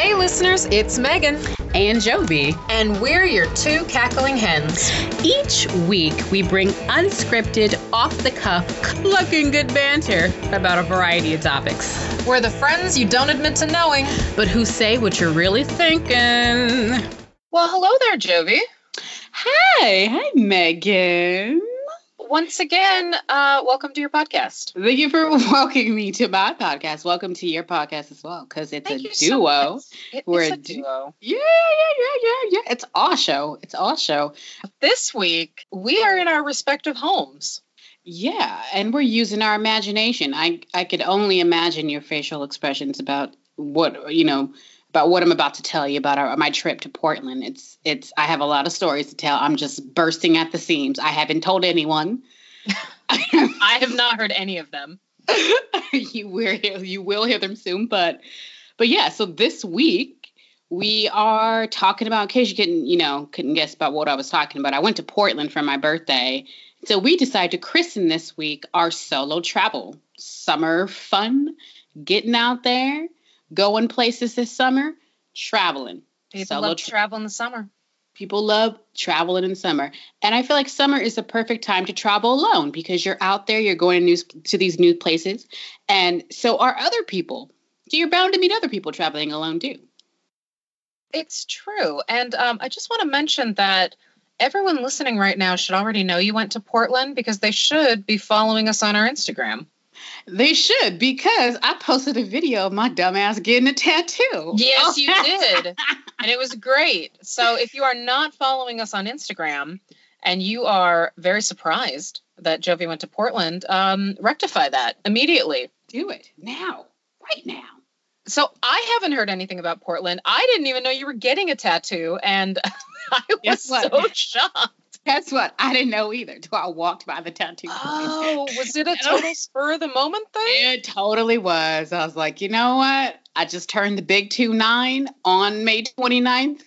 Hey, listeners, it's Megan. And Jovi. And we're your two cackling hens. Each week, we bring unscripted, off the cuff, clucking good banter about a variety of topics. We're the friends you don't admit to knowing, but who say what you're really thinking. Well, hello there, Jovi. Hi. Hi, Megan once again, uh, welcome to your podcast. Thank you for welcoming me to my podcast. Welcome to your podcast as well, because it's Thank a duo. So it, We're a, a duo. Yeah, yeah, yeah, yeah, yeah. It's all show. It's all show. This week, we are in our respective homes. Yeah, and we're using our imagination. I I could only imagine your facial expressions about what you know about what I'm about to tell you about our, my trip to Portland. It's it's I have a lot of stories to tell. I'm just bursting at the seams. I haven't told anyone. I have not heard any of them. you will hear you will hear them soon, but but yeah. So this week we are talking about. In case you couldn't you know couldn't guess about what I was talking about, I went to Portland for my birthday. So we decided to christen this week our solo travel summer fun, getting out there going places this summer, traveling. People Solo love tra- travel in the summer. People love traveling in summer. And I feel like summer is the perfect time to travel alone because you're out there, you're going to, new, to these new places. And so are other people. So you're bound to meet other people traveling alone too. It's true. And um, I just want to mention that everyone listening right now should already know you went to Portland because they should be following us on our Instagram. They should because I posted a video of my dumbass getting a tattoo. Yes, you did. and it was great. So if you are not following us on Instagram and you are very surprised that Jovi went to Portland, um, rectify that immediately. Do it now, right now. So I haven't heard anything about Portland. I didn't even know you were getting a tattoo, and I was so shocked. Guess what? I didn't know either until I walked by the tattoo place. Oh, was it a total spur of the moment thing? It totally was. I was like, you know what? I just turned the big two nine on May 29th.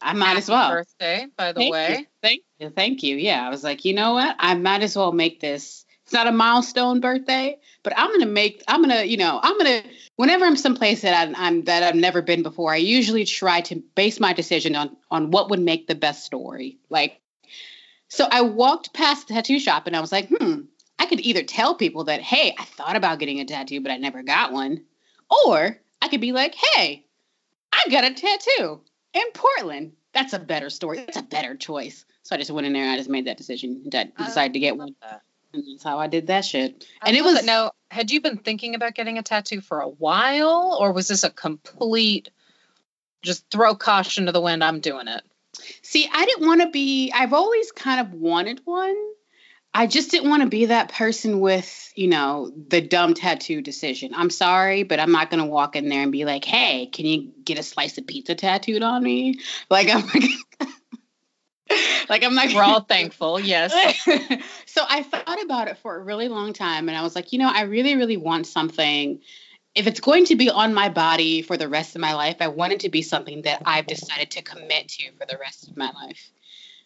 I might Happy as well. Birthday, by the thank way. You. Thank you. Thank you. Yeah, I was like, you know what? I might as well make this. It's not a milestone birthday, but I'm gonna make. I'm gonna, you know, I'm gonna. Whenever I'm someplace that I, I'm that I've never been before, I usually try to base my decision on on what would make the best story. Like so I walked past the tattoo shop and I was like, hmm, I could either tell people that, hey, I thought about getting a tattoo, but I never got one. Or I could be like, hey, I got a tattoo in Portland. That's a better story. That's a better choice. So I just went in there and I just made that decision and decided to get one. That. And that's how I did that shit. I and it was. Now, had you been thinking about getting a tattoo for a while, or was this a complete just throw caution to the wind? I'm doing it. See, I didn't want to be, I've always kind of wanted one. I just didn't want to be that person with, you know, the dumb tattoo decision. I'm sorry, but I'm not going to walk in there and be like, hey, can you get a slice of pizza tattooed on me? Like, I'm like, like I'm not. We're all thankful, yes. so I thought about it for a really long time, and I was like, you know, I really, really want something if it's going to be on my body for the rest of my life, I want it to be something that I've decided to commit to for the rest of my life.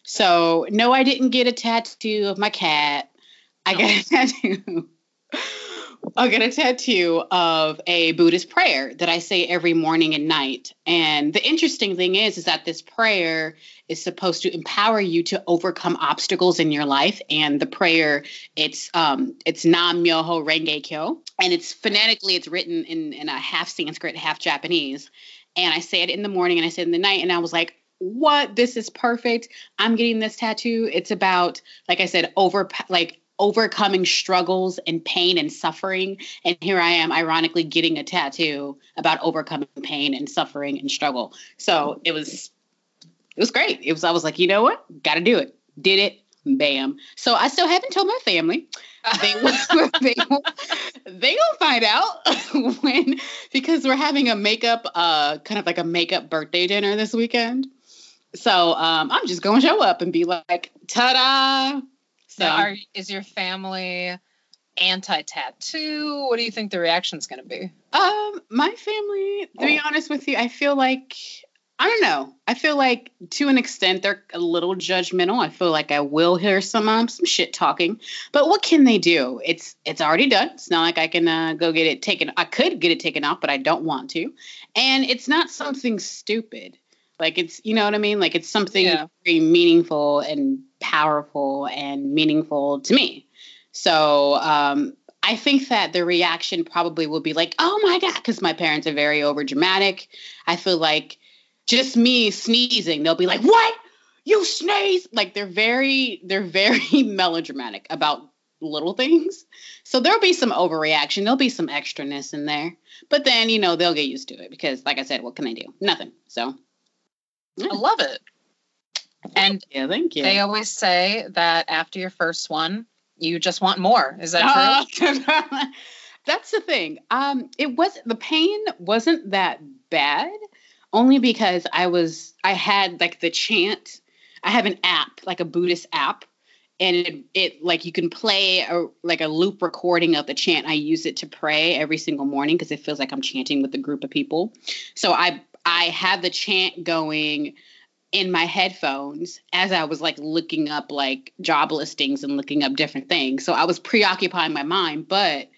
So, no, I didn't get a tattoo of my cat. I got a oh. tattoo. I got a tattoo of a Buddhist prayer that I say every morning and night. And the interesting thing is, is that this prayer is supposed to empower you to overcome obstacles in your life. And the prayer, it's um, it's Nam Myoho Renge Kyo, and it's phonetically, it's written in in a half Sanskrit, half Japanese. And I say it in the morning and I say it in the night, and I was like, what this is perfect i'm getting this tattoo it's about like i said over like overcoming struggles and pain and suffering. And here I am, ironically, getting a tattoo about overcoming pain and suffering and struggle. So it was, it was great. It was, I was like, you know what? Got to do it. Did it. Bam. So I still haven't told my family. They will, they will, they will find out when because we're having a makeup, uh, kind of like a makeup birthday dinner this weekend. So um, I'm just gonna show up and be like, ta-da! So, now, are, is your family anti-tattoo? What do you think the reaction is going to be? Um, my family, to be honest with you, I feel like I don't know. I feel like to an extent they're a little judgmental. I feel like I will hear some um, some shit talking, but what can they do? It's it's already done. It's not like I can uh, go get it taken. I could get it taken off, but I don't want to. And it's not something stupid. Like it's you know what I mean. Like it's something yeah. very meaningful and powerful and meaningful to me. So um, I think that the reaction probably will be like, "Oh my god," because my parents are very over dramatic. I feel like just me sneezing, they'll be like, "What? You sneeze?" Like they're very they're very melodramatic about little things. So there'll be some overreaction, there'll be some extraness in there. But then, you know, they'll get used to it because like I said, what can they do? Nothing. So yeah. I love it. And yeah, thank you. They always say that after your first one, you just want more. Is that true? That's the thing. Um, it was the pain wasn't that bad only because I was I had like the chant. I have an app, like a Buddhist app, and it, it like you can play a like a loop recording of the chant. I use it to pray every single morning because it feels like I'm chanting with a group of people. So I I had the chant going in my headphones as I was like looking up like job listings and looking up different things. So I was preoccupying my mind, but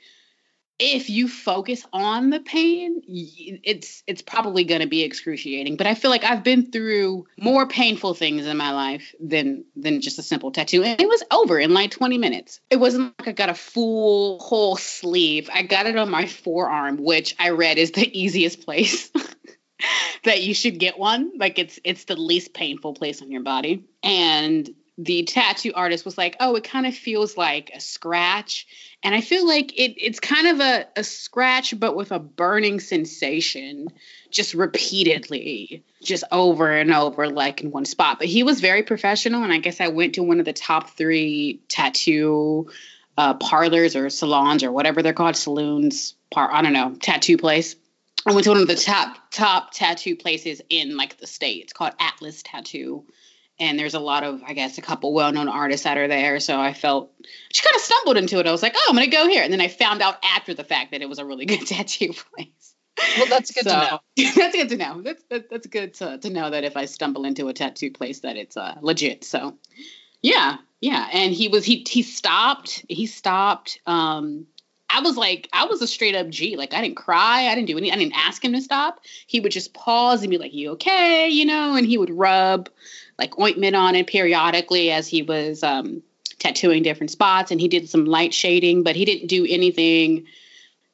if you focus on the pain it's it's probably going to be excruciating. But i feel like i've been through more painful things in my life than than just a simple tattoo. And it was over in like 20 minutes. It wasn't like i got a full whole sleeve. I got it on my forearm which i read is the easiest place that you should get one. Like it's it's the least painful place on your body. And the tattoo artist was like, "Oh, it kind of feels like a scratch," and I feel like it it's kind of a, a scratch, but with a burning sensation, just repeatedly, just over and over, like in one spot. But he was very professional, and I guess I went to one of the top three tattoo uh, parlors or salons or whatever they're called, saloons, par I don't know, tattoo place. I went to one of the top top tattoo places in like the state. It's called Atlas Tattoo and there's a lot of i guess a couple well-known artists that are there so i felt just kind of stumbled into it i was like oh i'm gonna go here and then i found out after the fact that it was a really good tattoo place well that's good so, to know that's good to know that's that, that's good to, to know that if i stumble into a tattoo place that it's uh, legit so yeah yeah and he was he he stopped he stopped um I was like, I was a straight up G. Like, I didn't cry. I didn't do any, I didn't ask him to stop. He would just pause and be like, You okay? You know, and he would rub like ointment on it periodically as he was um, tattooing different spots. And he did some light shading, but he didn't do anything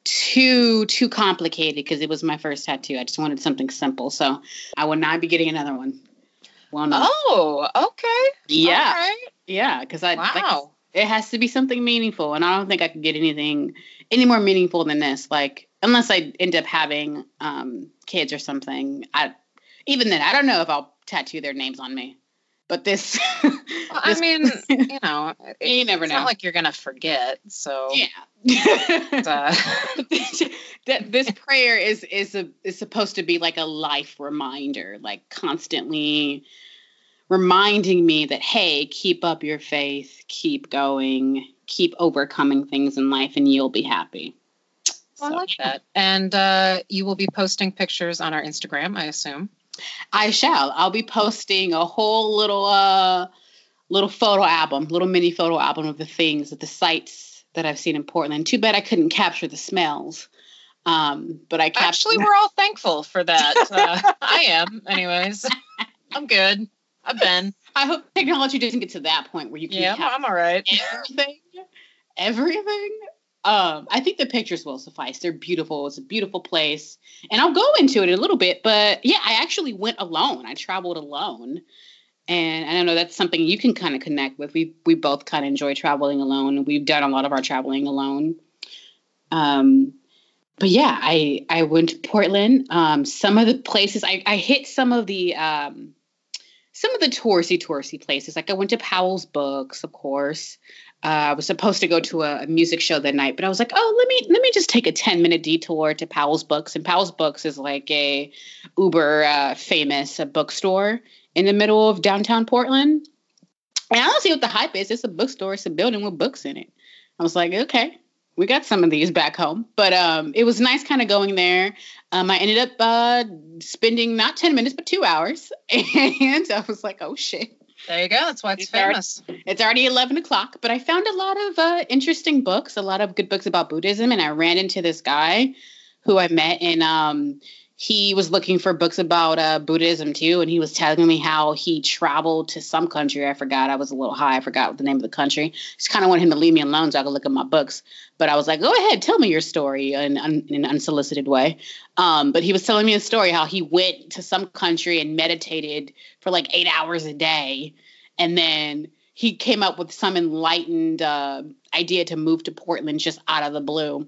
too too complicated because it was my first tattoo. I just wanted something simple. So I will not be getting another one. Well, no. Oh, okay. Yeah. Right. Yeah, because I wow. Like, it has to be something meaningful, and I don't think I could get anything any more meaningful than this. Like, unless I end up having um, kids or something, I even then I don't know if I'll tattoo their names on me. But this, well, I mean, you know, you never know. Not like you're gonna forget. So yeah, uh, that this prayer is is a is supposed to be like a life reminder, like constantly reminding me that, hey, keep up your faith, keep going, keep overcoming things in life, and you'll be happy. Well, so. I like that. And uh, you will be posting pictures on our Instagram, I assume. I shall. I'll be posting a whole little uh little photo album, little mini photo album of the things, of the sights that I've seen in Portland. Too bad I couldn't capture the smells. Um, but I captured- actually we're all thankful for that. Uh, I am, anyways. I'm good. I've been. I hope technology doesn't get to that point where you can. Yeah, I'm all right. Everything, everything. Um, I think the pictures will suffice. They're beautiful. It's a beautiful place, and I'll go into it in a little bit. But yeah, I actually went alone. I traveled alone, and I don't know that's something you can kind of connect with. We we both kind of enjoy traveling alone. We've done a lot of our traveling alone. Um, but yeah, I I went to Portland. Um, some of the places I I hit some of the um some of the touristy touristy places. Like I went to Powell's Books, of course. Uh, I was supposed to go to a, a, music show that night, but I was like, oh, let me let me just take a ten minute detour to Powell's Books. And Powell's Books is like a uber uh, famous uh, bookstore in the middle of downtown Portland. And I don't see what the hype is. It's a bookstore. It's a building with books in it. I was like, okay, we got some of these back home, but um, it was nice kind of going there. Um, I ended up uh, spending not 10 minutes, but two hours. And I was like, oh shit. There you go. That's why it's, It's famous. It's already 11 o'clock, but I found a lot of uh, interesting books, a lot of good books about Buddhism. And I ran into this guy who I met, in um, he was looking for books about uh, Buddhism too. And he was telling me how he traveled to some country. I forgot. I was a little high. I forgot the name of the country. Just kind of wanted him to leave me alone so I could look at my books. But I was like, go ahead, tell me your story in, in an unsolicited way. Um, but he was telling me a story how he went to some country and meditated for like eight hours a day. And then he came up with some enlightened uh, idea to move to Portland just out of the blue.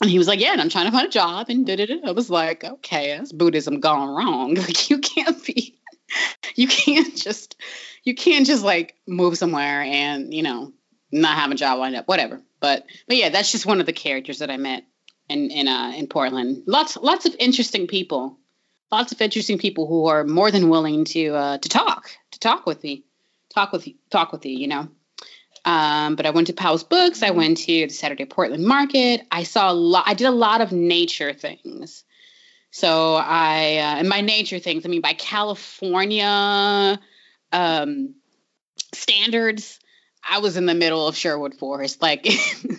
And he was like, Yeah, and I'm trying to find a job. And. I was like, Okay, that's Buddhism gone wrong. Like, you can't be, you can't just, you can't just like move somewhere and, you know, not have a job lined up, whatever. But, but yeah, that's just one of the characters that I met in, in, uh, in Portland. Lots, lots of interesting people. Lots of interesting people who are more than willing to, uh, to talk, to talk with me, talk with talk with you, you know. Um, but I went to Powell's Books. I went to the Saturday Portland Market. I saw a lot. I did a lot of nature things. So I, uh, and by nature things, I mean by California um, standards. I was in the middle of Sherwood Forest. Like,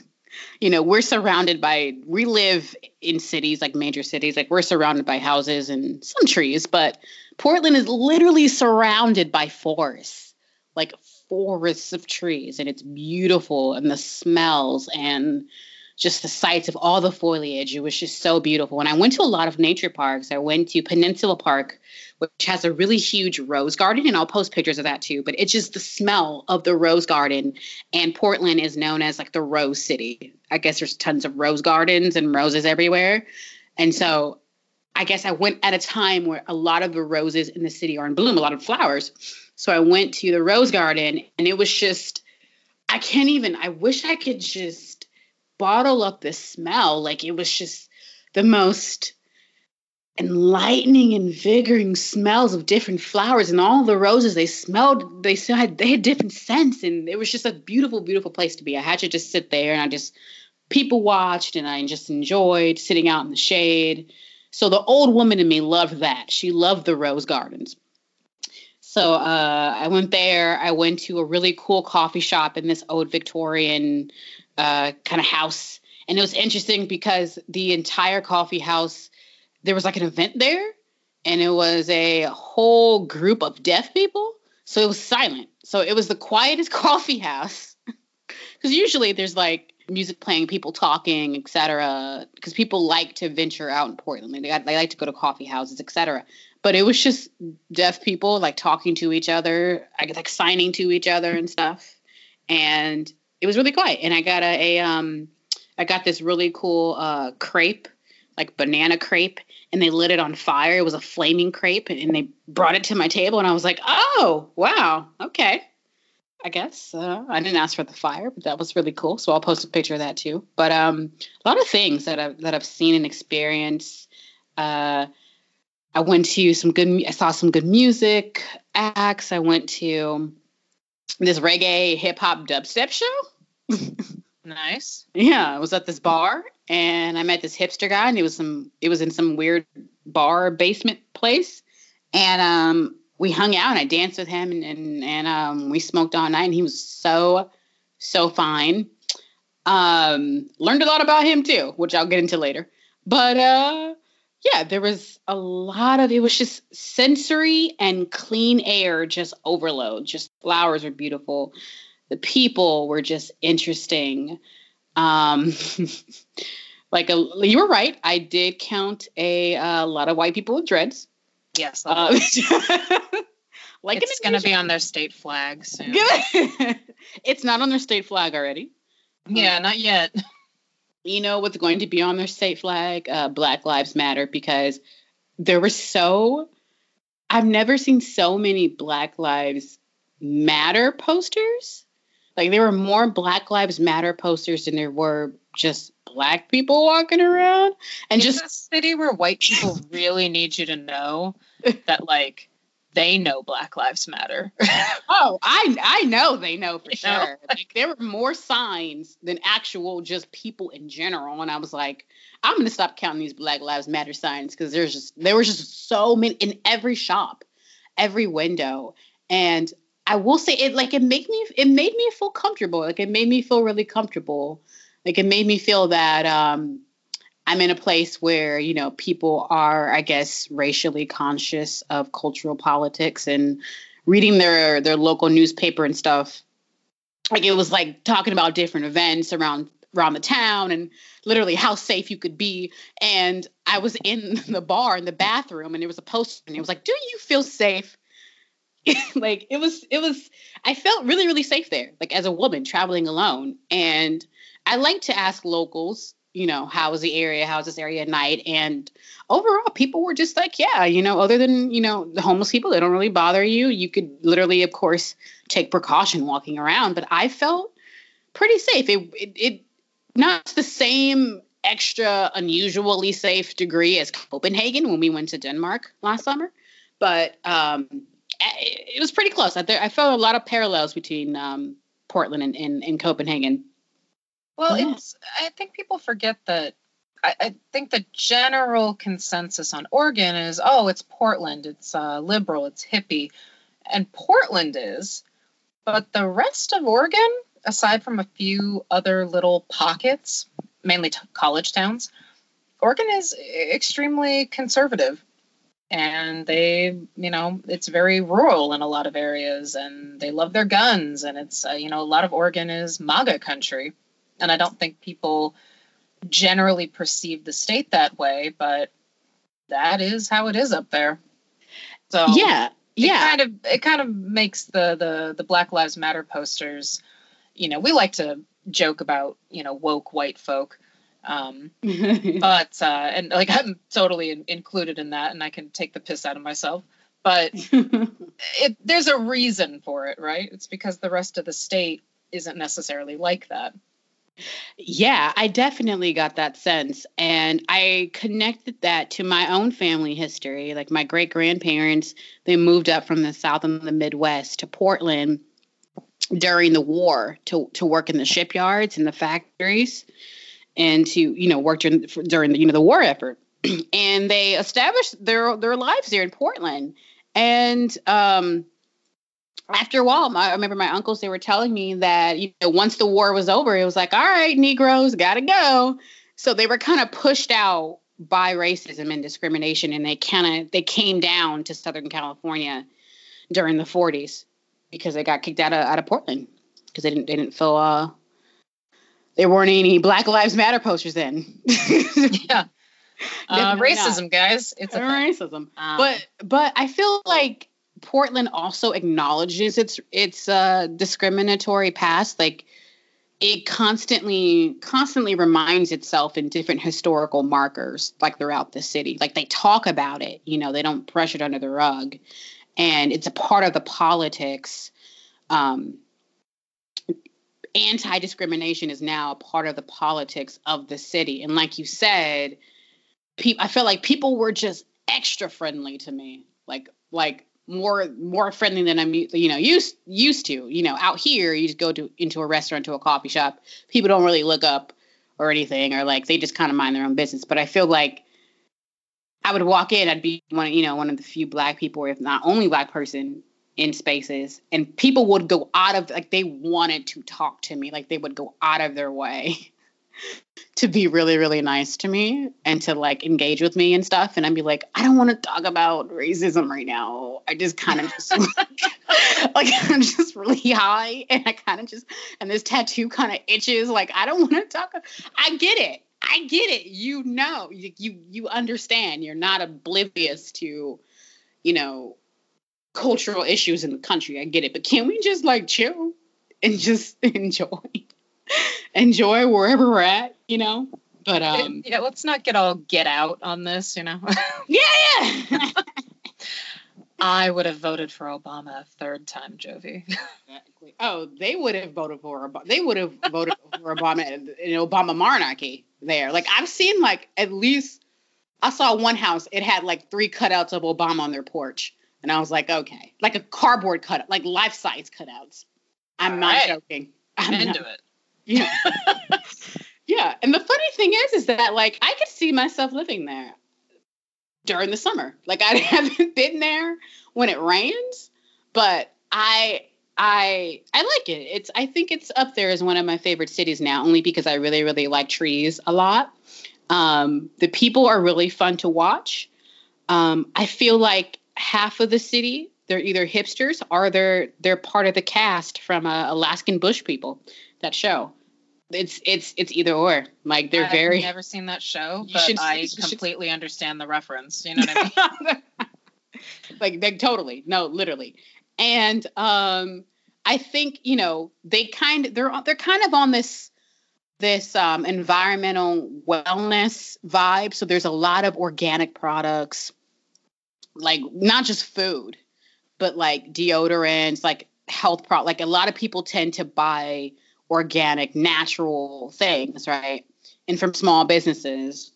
you know, we're surrounded by. We live in cities like major cities. Like we're surrounded by houses and some trees, but Portland is literally surrounded by forests. Like forests of trees and it's beautiful and the smells and just the sights of all the foliage. It was just so beautiful. And i went to a lot of nature parks i went to peninsula park which has a really huge rose garden and i'll post pictures of that too but it's just the smell of the rose garden and portland is known as like the rose city. I guess there's tons of rose gardens and roses everywhere and so i guess i went at a time where a lot of the roses in the city are in bloom a lot of flowers so I went to the rose garden and it was just, I can't even, I wish I could just bottle up the smell. Like it was just the most enlightening, invigorating smells of different flowers and all the roses they smelled, they had, they had different scents and it was just a beautiful, beautiful place to be. I had to just sit there and I just people watched and I just enjoyed sitting out in the shade. So the old woman in me loved that. She loved the rose gardens. So uh, I went there. I went to a really cool coffee shop in this old Victorian uh, kind of house. And it was interesting because the entire coffee house, there was like an event there, and it was a whole group of deaf people. So it was silent. So it was the quietest coffee house. Because usually there's like music playing, people talking, etc. Because people like to venture out in Portland. They, got, they like to go to coffee houses, etc but it was just deaf people like talking to each other, like signing to each other and stuff. And it was really quiet. And I got a, a um, I got this really cool uh, crepe, like banana crepe, and they lit it on fire. It was a flaming crepe, and they brought it to my table, and I was like, oh wow, okay. I guess uh, I didn't ask for the fire, but that was really cool. So I'll post a picture of that too. But um, a lot of things that I've that I've seen and experienced. Uh, I went to some good, I saw some good music acts. I went to this reggae hip hop dubstep show. nice. Yeah, I was at this bar and I met this hipster guy and it was some, it was in some weird bar basement place. And um, we hung out and I danced with him and, and, and um, we smoked all night and he was so, so fine. Um, learned a lot about him too, which I'll get into later. But uh, yeah, there was a lot of it was just sensory and clean air, just overload. Just flowers were beautiful. The people were just interesting. Um, like a, you were right. I did count a, a lot of white people with dreads. Yes. Uh, like it's going to be on their state flag soon. it's not on their state flag already. Yeah, not yet you know what's going to be on their state flag? Uh, Black Lives Matter, because there were so, I've never seen so many Black Lives Matter posters. Like there were more Black Lives Matter posters than there were just black people walking around. And it's just a city where white people really need you to know that like they know Black Lives Matter. oh, I I know they know for you sure. Know? Like there were more signs than actual just people in general, and I was like, I'm gonna stop counting these Black Lives Matter signs because there's just there was just so many in every shop, every window, and I will say it like it made me it made me feel comfortable. Like it made me feel really comfortable. Like it made me feel that um I'm in a place where, you know, people are, I guess, racially conscious of cultural politics and reading their their local newspaper and stuff. Like it was like talking about different events around around the town and literally how safe you could be. And I was in the bar in the bathroom and there was a poster and it was like, Do you feel safe? like it was it was I felt really, really safe there, like as a woman traveling alone. And I like to ask locals you know, how is the area? How's this area at night? And overall, people were just like, yeah, you know, other than, you know, the homeless people, they don't really bother you. You could literally, of course, take precaution walking around, but I felt pretty safe. It, it, it not the same extra unusually safe degree as Copenhagen when we went to Denmark last summer, but um, it, was pretty close. I, I felt a lot of parallels between um, Portland and, and, and Copenhagen. Well, yeah. it's I think people forget that I, I, think the general consensus on Oregon is, oh, it's Portland, it's uh, liberal, it's hippie, and Portland is, but the rest of Oregon, aside from a few other little pockets, mainly t- college towns, Oregon is extremely conservative. And they, you know, it's very rural in a lot of areas, and they love their guns, and it's, uh, you know, a lot of Oregon is MAGA country and I don't think people generally perceive the state that way, but that is how it is up there. So yeah, yeah, it kind of it kind of makes the the the Black Lives Matter posters. You know, we like to joke about you know woke white folk, um, but uh, and like I'm totally in, included in that, and I can take the piss out of myself. But it, there's a reason for it, right? It's because the rest of the state isn't necessarily like that. Yeah, I definitely got that sense. And I connected that to my own family history. Like my great grandparents, they moved up from the South and the Midwest to Portland during the war to, to work in the shipyards and the factories and to, you know, work during, during the, you know, the war effort. and they established their, their lives there in Portland. And, um, after a while, I remember my uncles, they were telling me that, you know, once the war was over, it was like, all right, Negroes, gotta go. So they were kind of pushed out by racism and discrimination, and they kind of they came down to Southern California during the 40s because they got kicked out of out of Portland because they didn't they didn't feel uh there weren't any Black Lives Matter posters then. yeah. Uh, racism, not. guys. It's a racism. Um, but but I feel like Portland also acknowledges its its uh, discriminatory past. Like it constantly constantly reminds itself in different historical markers, like throughout the city. Like they talk about it. You know, they don't brush it under the rug, and it's a part of the politics. Um, anti discrimination is now a part of the politics of the city, and like you said, pe- I feel like people were just extra friendly to me. Like like more more friendly than I'm you know used used to. You know, out here you just go to into a restaurant to a coffee shop. People don't really look up or anything, or like they just kind of mind their own business. But I feel like I would walk in, I'd be one you know one of the few black people, or if not only black person in spaces, and people would go out of like they wanted to talk to me, like they would go out of their way to be really really nice to me and to like engage with me and stuff. And i'd be like i don't want to talk about racism right now. I just kind of just like i'm just really high and i kind of just and this tattoo kind of itches. Like i don't want to talk i get it. I get it. You know you, you you understand. You're not oblivious to you know cultural issues in the country. I get it. But can we just like chill and just enjoy enjoy wherever we're at, you know. But um yeah, let's not get all get out on this, you know. yeah, yeah. I would have voted for Obama a third time, Jovi. Exactly. Oh, they would have voted for Obama. They would have voted for Obama in Obama monarchy there. Like I've seen like at least I saw one house, it had like three cutouts of Obama on their porch. And I was like, okay, like a cardboard cutout, like life size cutouts. I'm All not right. joking. I'm I'm not- into it. Yeah. yeah. And the funny thing is, is that like I could see myself living there during the summer. Like I haven't been there when it rains, but I I I like it. It's I think it's up there as one of my favorite cities now, only because I really, really like trees a lot. Um, the people are really fun to watch. Um, I feel like half of the city they're either hipsters or they're they're part of the cast from uh, Alaskan Bush People, that show. It's it's it's either or. Like they're I've very never seen that show, but should I you should- completely understand the reference. You know what I mean? like they totally no literally and um i think you know they kind they're they're kind of on this this um environmental wellness vibe so there's a lot of organic products like not just food but like deodorants like health pro like a lot of people tend to buy organic natural things right and from small businesses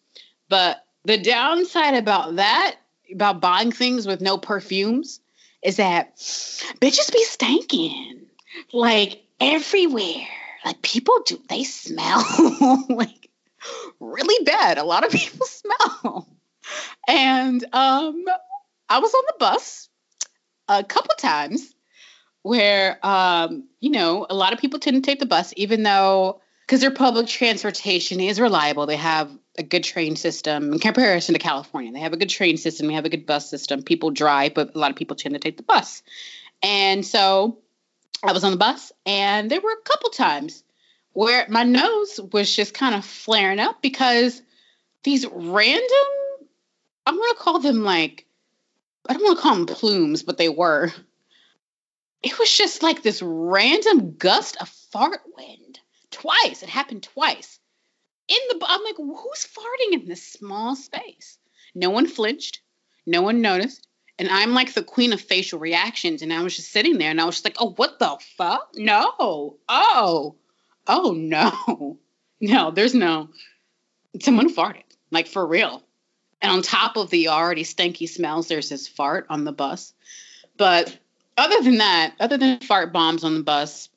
but the downside about that about buying things with no perfumes is that bitches be stanking like everywhere. Like people do, they smell like really bad. A lot of people smell. And um, I was on the bus a couple times where um, you know a lot of people tend to take the bus, even though because their public transportation is reliable. They have a good train system in comparison to California. They have a good train system. We have a good bus system. People drive, but a lot of people tend to take the bus. And so I was on the bus, and there were a couple times where my nose was just kind of flaring up because these random, I'm going to call them like, I don't want to call them plumes, but they were. It was just like this random gust of fart wind. Twice. It happened twice in the I'm like, who's farting in this small space? No one flinched, no one noticed. And I'm like the queen of facial reactions. And I was just sitting there and I was just like, oh, what the fuck? No. Oh. Oh no. No, there's no. Someone farted. Like for real. And on top of the already stinky smells, there's this fart on the bus. But other than that, other than fart bombs on the bus,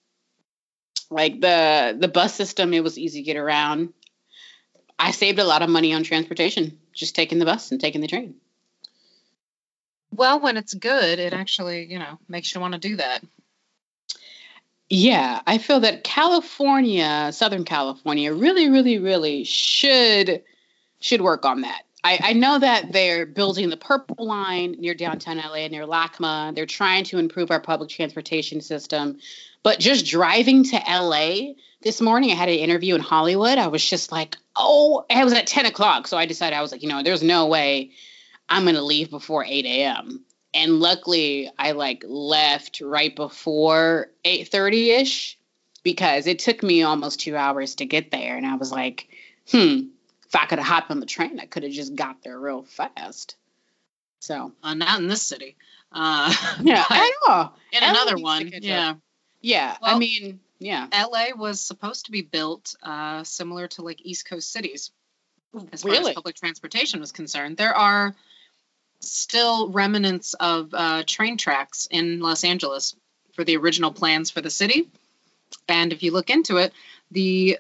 like the the bus system, it was easy to get around. I saved a lot of money on transportation, just taking the bus and taking the train. well, when it's good, it actually, you know, makes you want to do that. Yeah, I feel that California, Southern California, really, really, really should should work on that. I, I know that they're building the Purple Line near downtown LA near LACMA. They're trying to improve our public transportation system. But just driving to LA this morning, I had an interview in Hollywood. I was just like, oh, it was at 10 o'clock. So I decided, I was like, you know, there's no way I'm going to leave before 8 a.m. And luckily, I like left right before 8:30 ish because it took me almost two hours to get there. And I was like, hmm, if I could have hopped on the train, I could have just got there real fast. So Uh, not in this city. Uh, yeah, I know. in LA another one, up. yeah. Yeah, I mean, yeah. LA was supposed to be built uh, similar to like East Coast cities as far as public transportation was concerned. There are still remnants of uh, train tracks in Los Angeles for the original plans for the city. And if you look into it, the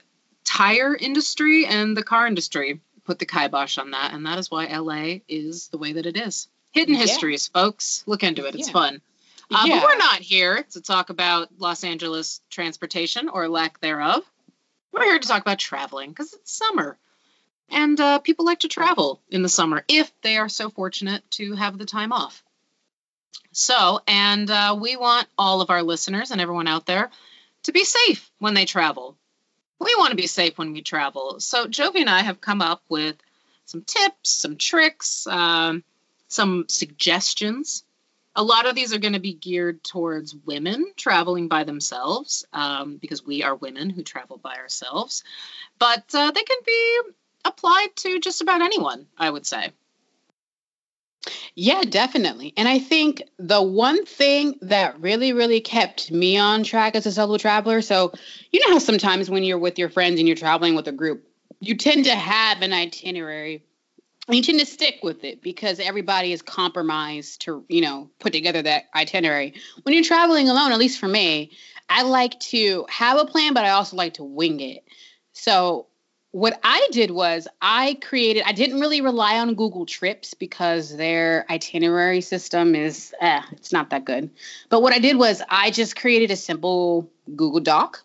tire industry and the car industry put the kibosh on that. And that is why LA is the way that it is. Hidden Yeah. histories, folks. Look into it. It's Yeah. fun. Uh, Yeah. But we're not here to talk about Los Angeles transportation or lack thereof. We're here to talk about traveling because it's summer. And uh, people like to travel in the summer if they are so fortunate to have the time off. So, and uh, we want all of our listeners and everyone out there to be safe when they travel. We want to be safe when we travel. So, Jovi and I have come up with some tips, some tricks, um, some suggestions. A lot of these are going to be geared towards women traveling by themselves um, because we are women who travel by ourselves. But uh, they can be applied to just about anyone i would say Yeah, definitely. And I think the one thing that really, really kept me on track as a solo traveler. So, you know how sometimes when you're with your friends and you're traveling with a group, you tend to have an itinerary and you tend to stick with it because everybody is compromised to you know put together that itinerary when you're traveling alone at least for me i like to have a plan but i also like to wing it so what i did was i created i didn't really rely on google trips because their itinerary system is eh, it's not that good but what i did was i just created a simple google doc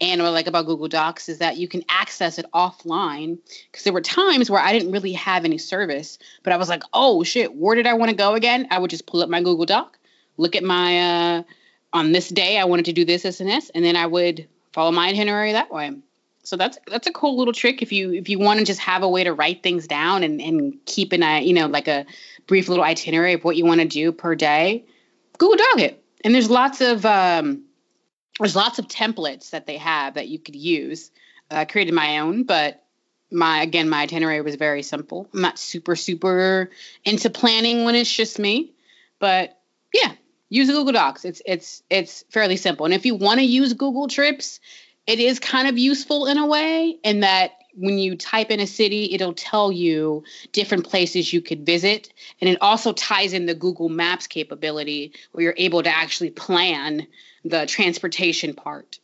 and what I like about Google Docs is that you can access it offline. Because there were times where I didn't really have any service, but I was like, oh shit, where did I want to go again? I would just pull up my Google Doc, look at my, uh, on this day, I wanted to do this, this, and this, and then I would follow my itinerary that way. So that's that's a cool little trick if you if you want to just have a way to write things down and and keep an eye, you know, like a brief little itinerary of what you want to do per day. Google Doc it, and there's lots of um, there's lots of templates that they have that you could use. I created my own, but my again my itinerary was very simple. I'm not super super into planning when it's just me, but yeah, use Google Docs. It's it's it's fairly simple. And if you want to use Google Trips, it is kind of useful in a way in that when you type in a city, it'll tell you different places you could visit. And it also ties in the Google Maps capability where you're able to actually plan the transportation part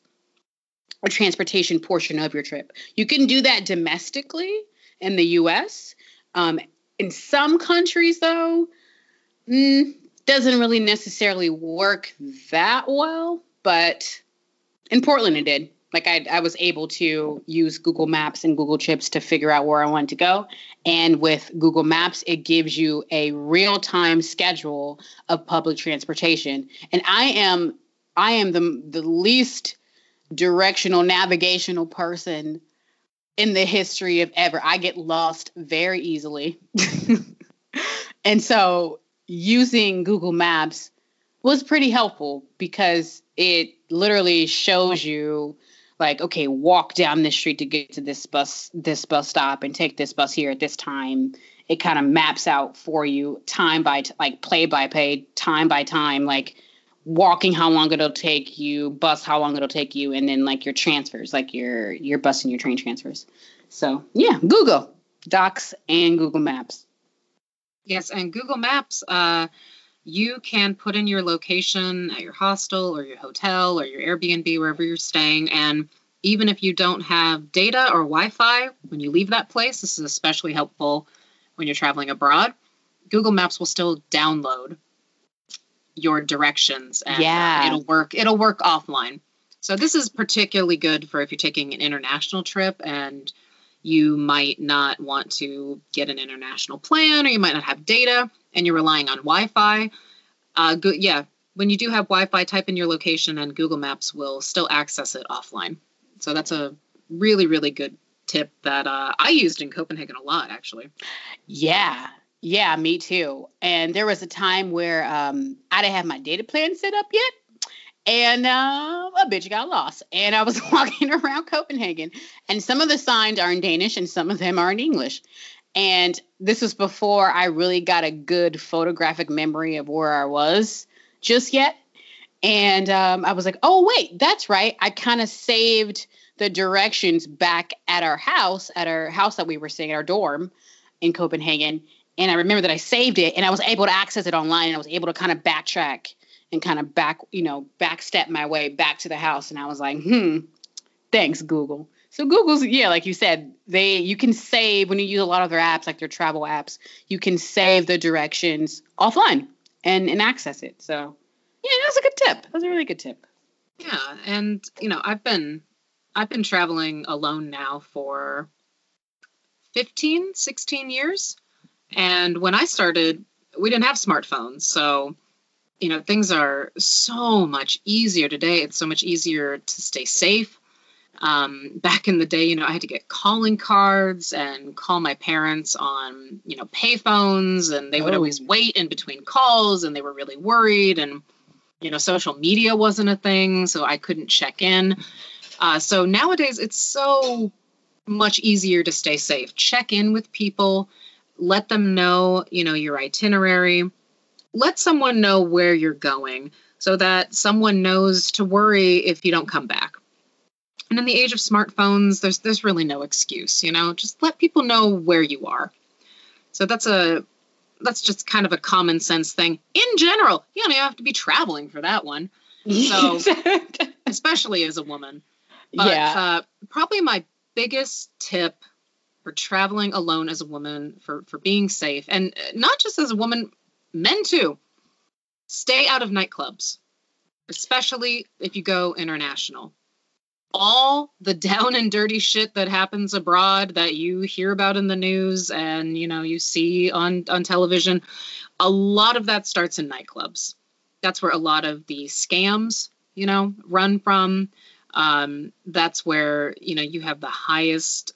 or transportation portion of your trip. You can do that domestically in the US. Um, in some countries, though, mm, doesn't really necessarily work that well, but in Portland it did. Like I, I was able to use Google Maps and Google Trips to figure out where I wanted to go. And with Google Maps, it gives you a real time schedule of public transportation. And I am I am the the least directional navigational person in the history of ever. I get lost very easily. and so using Google Maps was pretty helpful because it literally shows you like okay walk down this street to get to this bus this bus stop and take this bus here at this time it kind of maps out for you time by t- like play by play time by time like walking how long it'll take you, bus how long it'll take you, and then like your transfers, like your your bus and your train transfers. So yeah, Google Docs and Google Maps. Yes, and Google Maps, uh, you can put in your location at your hostel or your hotel or your Airbnb, wherever you're staying. And even if you don't have data or Wi Fi when you leave that place, this is especially helpful when you're traveling abroad. Google Maps will still download your directions and uh, yeah. it'll work it'll work offline so this is particularly good for if you're taking an international trip and you might not want to get an international plan or you might not have data and you're relying on wi-fi uh, go, yeah when you do have wi-fi type in your location and google maps will still access it offline so that's a really really good tip that uh, i used in copenhagen a lot actually yeah yeah, me too. And there was a time where um, I didn't have my data plan set up yet. And uh, a bitch got lost. And I was walking around Copenhagen. And some of the signs are in Danish and some of them are in English. And this was before I really got a good photographic memory of where I was just yet. And um, I was like, oh, wait, that's right. I kind of saved the directions back at our house, at our house that we were staying, at our dorm in Copenhagen and I remember that I saved it and I was able to access it online and I was able to kind of backtrack and kind of back, you know, backstep my way back to the house. And I was like, hmm, thanks, Google. So Google's, yeah, like you said, they you can save when you use a lot of their apps, like their travel apps, you can save the directions offline and, and access it. So yeah, that was a good tip. That was a really good tip. Yeah. And you know, I've been I've been traveling alone now for 15, 16 years. And when I started, we didn't have smartphones. So, you know, things are so much easier today. It's so much easier to stay safe. Um, back in the day, you know, I had to get calling cards and call my parents on, you know, payphones, and they would oh. always wait in between calls, and they were really worried. And, you know, social media wasn't a thing, so I couldn't check in. Uh, so nowadays, it's so much easier to stay safe. Check in with people let them know, you know, your itinerary. Let someone know where you're going so that someone knows to worry if you don't come back. And in the age of smartphones, there's there's really no excuse, you know. Just let people know where you are. So that's a that's just kind of a common sense thing. In general, you don't have to be traveling for that one. So especially as a woman. But yeah. uh, probably my biggest tip for traveling alone as a woman, for for being safe, and not just as a woman, men too. Stay out of nightclubs, especially if you go international. All the down and dirty shit that happens abroad that you hear about in the news and you know you see on on television, a lot of that starts in nightclubs. That's where a lot of the scams, you know, run from. Um, that's where you know you have the highest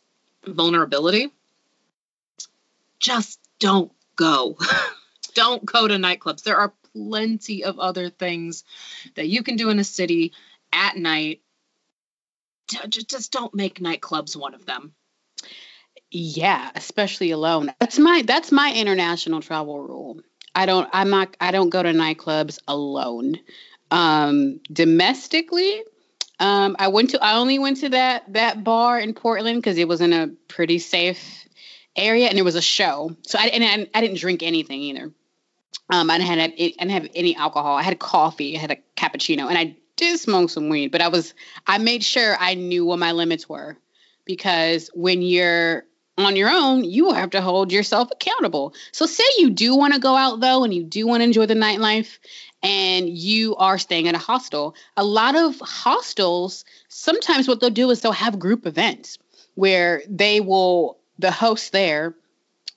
vulnerability. Just don't go. Don't go to nightclubs. There are plenty of other things that you can do in a city at night just don't make nightclubs one of them yeah especially alone that's my that's my international travel rule i don't i'm not i don't go to nightclubs alone um domestically um, I went to I only went to that that bar in Portland because it was in a pretty safe area and there was a show. So I and I, I didn't drink anything either. Um, I didn't have I didn't have any alcohol. I had coffee. I had a cappuccino, and I did smoke some weed. But I was I made sure I knew what my limits were because when you're on your own, you have to hold yourself accountable. So say you do want to go out though, and you do want to enjoy the nightlife, and you are staying at a hostel, a lot of hostels, sometimes what they'll do is they'll have group events where they will, the hosts there, the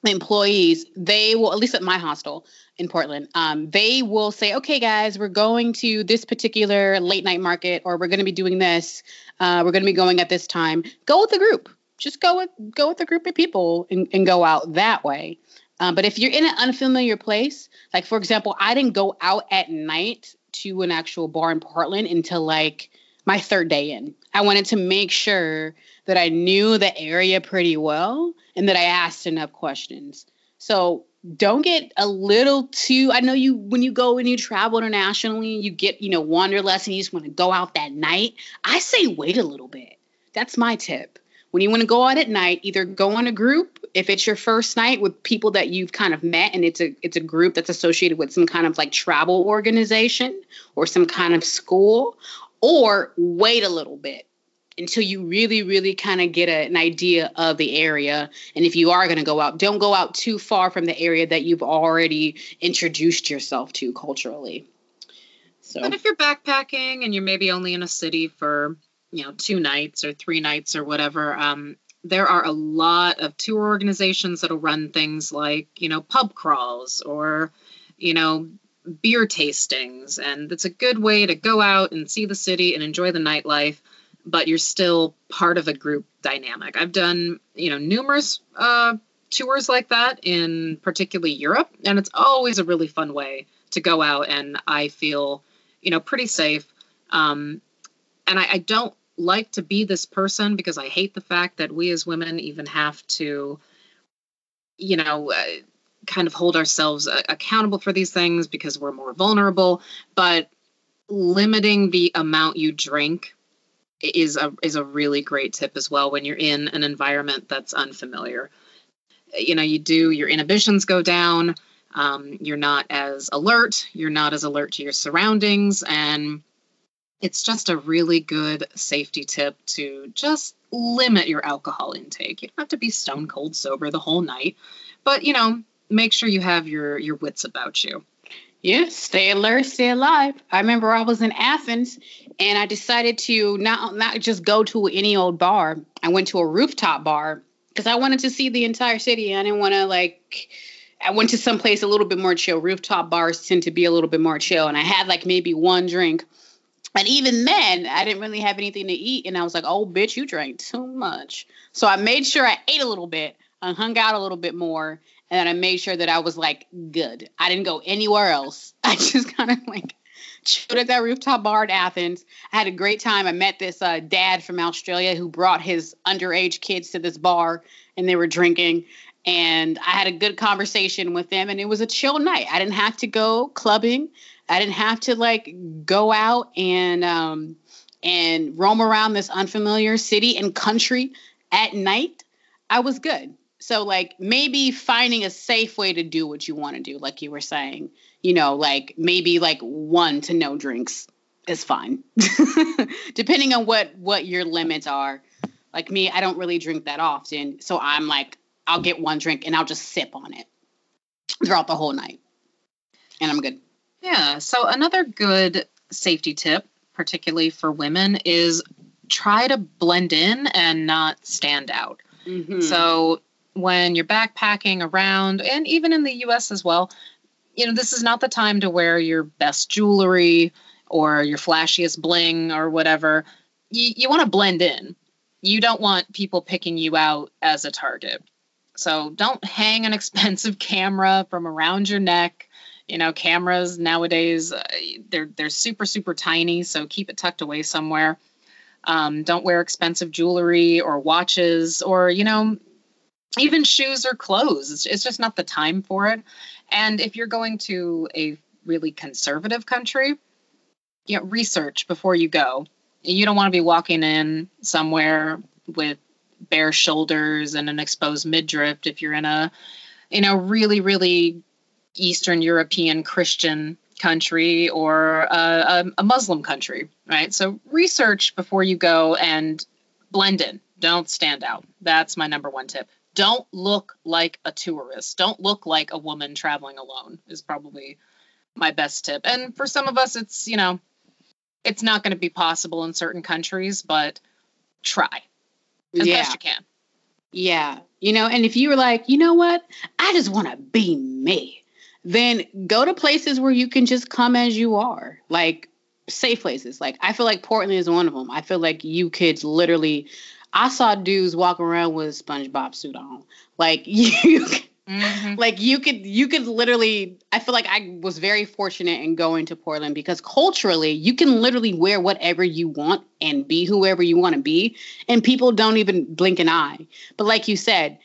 employees, they will, at least at my hostel in Portland, um, they will say, okay, guys, we're going to this particular late night market, or we're going to be doing this. Uh, we're going to be going at this time. Go with the group. Just go with go with a group of people and, and go out that way. Um, but if you're in an unfamiliar place, like for example, I didn't go out at night to an actual bar in Portland until like my third day in. I wanted to make sure that I knew the area pretty well and that I asked enough questions. So don't get a little too I know you when you go and you travel internationally, you get, you know, wanderlust and you just want to go out that night. I say wait a little bit. That's my tip when you want to go out at night, either go on a group if it's your first night with people that you've kind of met and it's a it's a group that's associated with some kind of like travel organization or some kind of school, or wait a little bit until you really really kind of get a, an idea of the area. And if you are going to go out don't go out too far from the area that you've already introduced yourself to culturally. So but if you're backpacking and you're maybe only in a city for you know two nights or three nights or whatever um, there are a lot of tour organizations that'll run things like you know pub crawls or you know beer tastings and it's a good way to go out and see the city and enjoy the nightlife but you're still part of a group dynamic. I've done you know numerous uh, tours like that in particularly europe and it's always a really fun way to go out and i feel you know pretty safe. Um, and I, I, don't like to be this person because I hate the fact that we as women even have to, you know, uh, kind of hold ourselves uh, accountable for these things because we're more vulnerable. But limiting the amount you drink is a is a really great tip as well when you're in an environment that's unfamiliar. You know, you do your inhibitions go down. Um, you're not as alert. You're not as alert to your surroundings, and it's just a really good safety tip to just limit your alcohol intake. You don't have to be stone cold sober the whole night, but you know, make sure you have your your wits about you. Yeah, stay alert, stay alive. I remember I was in Athens and I decided to not not just go to any old bar. I went to a rooftop bar because I wanted to see the entire city. I didn't want to like I went to some place a little bit more chill. Rooftop bars tend to be a little bit more chill and I had like maybe one drink and even then, I didn't really have anything to eat. And I was like, oh, bitch, you drank too much. So I made sure I ate a little bit I hung out a little bit more. And then I made sure that I was like good. I didn't go anywhere else. I just kind of like chilled at that rooftop bar in Athens. I had a great time. I met this uh, dad from Australia who brought his underage kids to this bar and they were drinking. And I had a good conversation with them, and it was a chill night. I didn't have to go clubbing. I didn't have to like go out and um, and roam around this unfamiliar city and country at night. I was good. So like maybe finding a safe way to do what you want to do, like you were saying. You know, like maybe like one to no drinks is fine. Depending on what what your limits are. Like me, I don't really drink that often. So I'm like, I'll get one drink and I'll just sip on it throughout the whole night. And I'm good. Yeah. So another good safety tip, particularly for women, is try to blend in and not stand out. Mm-hmm. So when you're backpacking around, and even in the US as well, you know, this is not the time to wear your best jewelry or your flashiest bling or whatever. You, you want to blend in. You don't want people picking you out as a target. So don't hang an expensive camera from around your neck. You know, cameras nowadays uh, they're they're super super tiny, so keep it tucked away somewhere. Um, don't wear expensive jewelry or watches or you know even shoes or clothes. It's, just not the time for it. And if you're going to a really conservative country, you know, research before you go. You don't want to be walking in somewhere with bare shoulders and an exposed midriff if you're in a you know really really eastern european christian country or a, a, muslim country right so research before you go and blend in don't stand out that's my number one tip don't look like a tourist don't look like a woman traveling alone is probably my best tip and for some of us it's you know it's not going to be possible in certain countries but try as yeah. best you can. Yeah. You know, and if you were like, you know what, I just want to be me, then go to places where you can just come as you are. Like safe places. Like I feel like Portland is one of them. I feel like you could literally I saw dudes walk around with a SpongeBob suit on. Like you Mm-hmm. Like you could you could literally I feel like I was very fortunate in going to Portland because culturally you can literally wear whatever you want and be whoever you want to be and people don't even blink an eye. But like you said,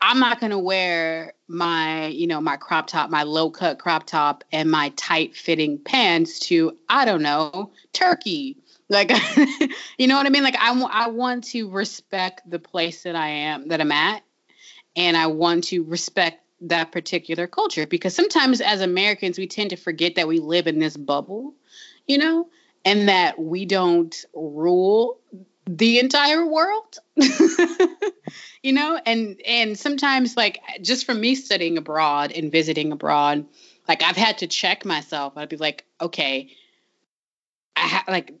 I'm not going to wear my, you know, my crop top, my low cut crop top and my tight fitting pants to I don't know, Turkey. Like you know what I mean? Like I I want to respect the place that I am that I'm at and I want to respect that particular culture because sometimes as Americans we tend to forget that we live in this bubble, you know, and that we don't rule the entire world. you know, and and sometimes like just from me studying abroad and visiting abroad, like I've had to check myself. I'd be like, okay, I ha- like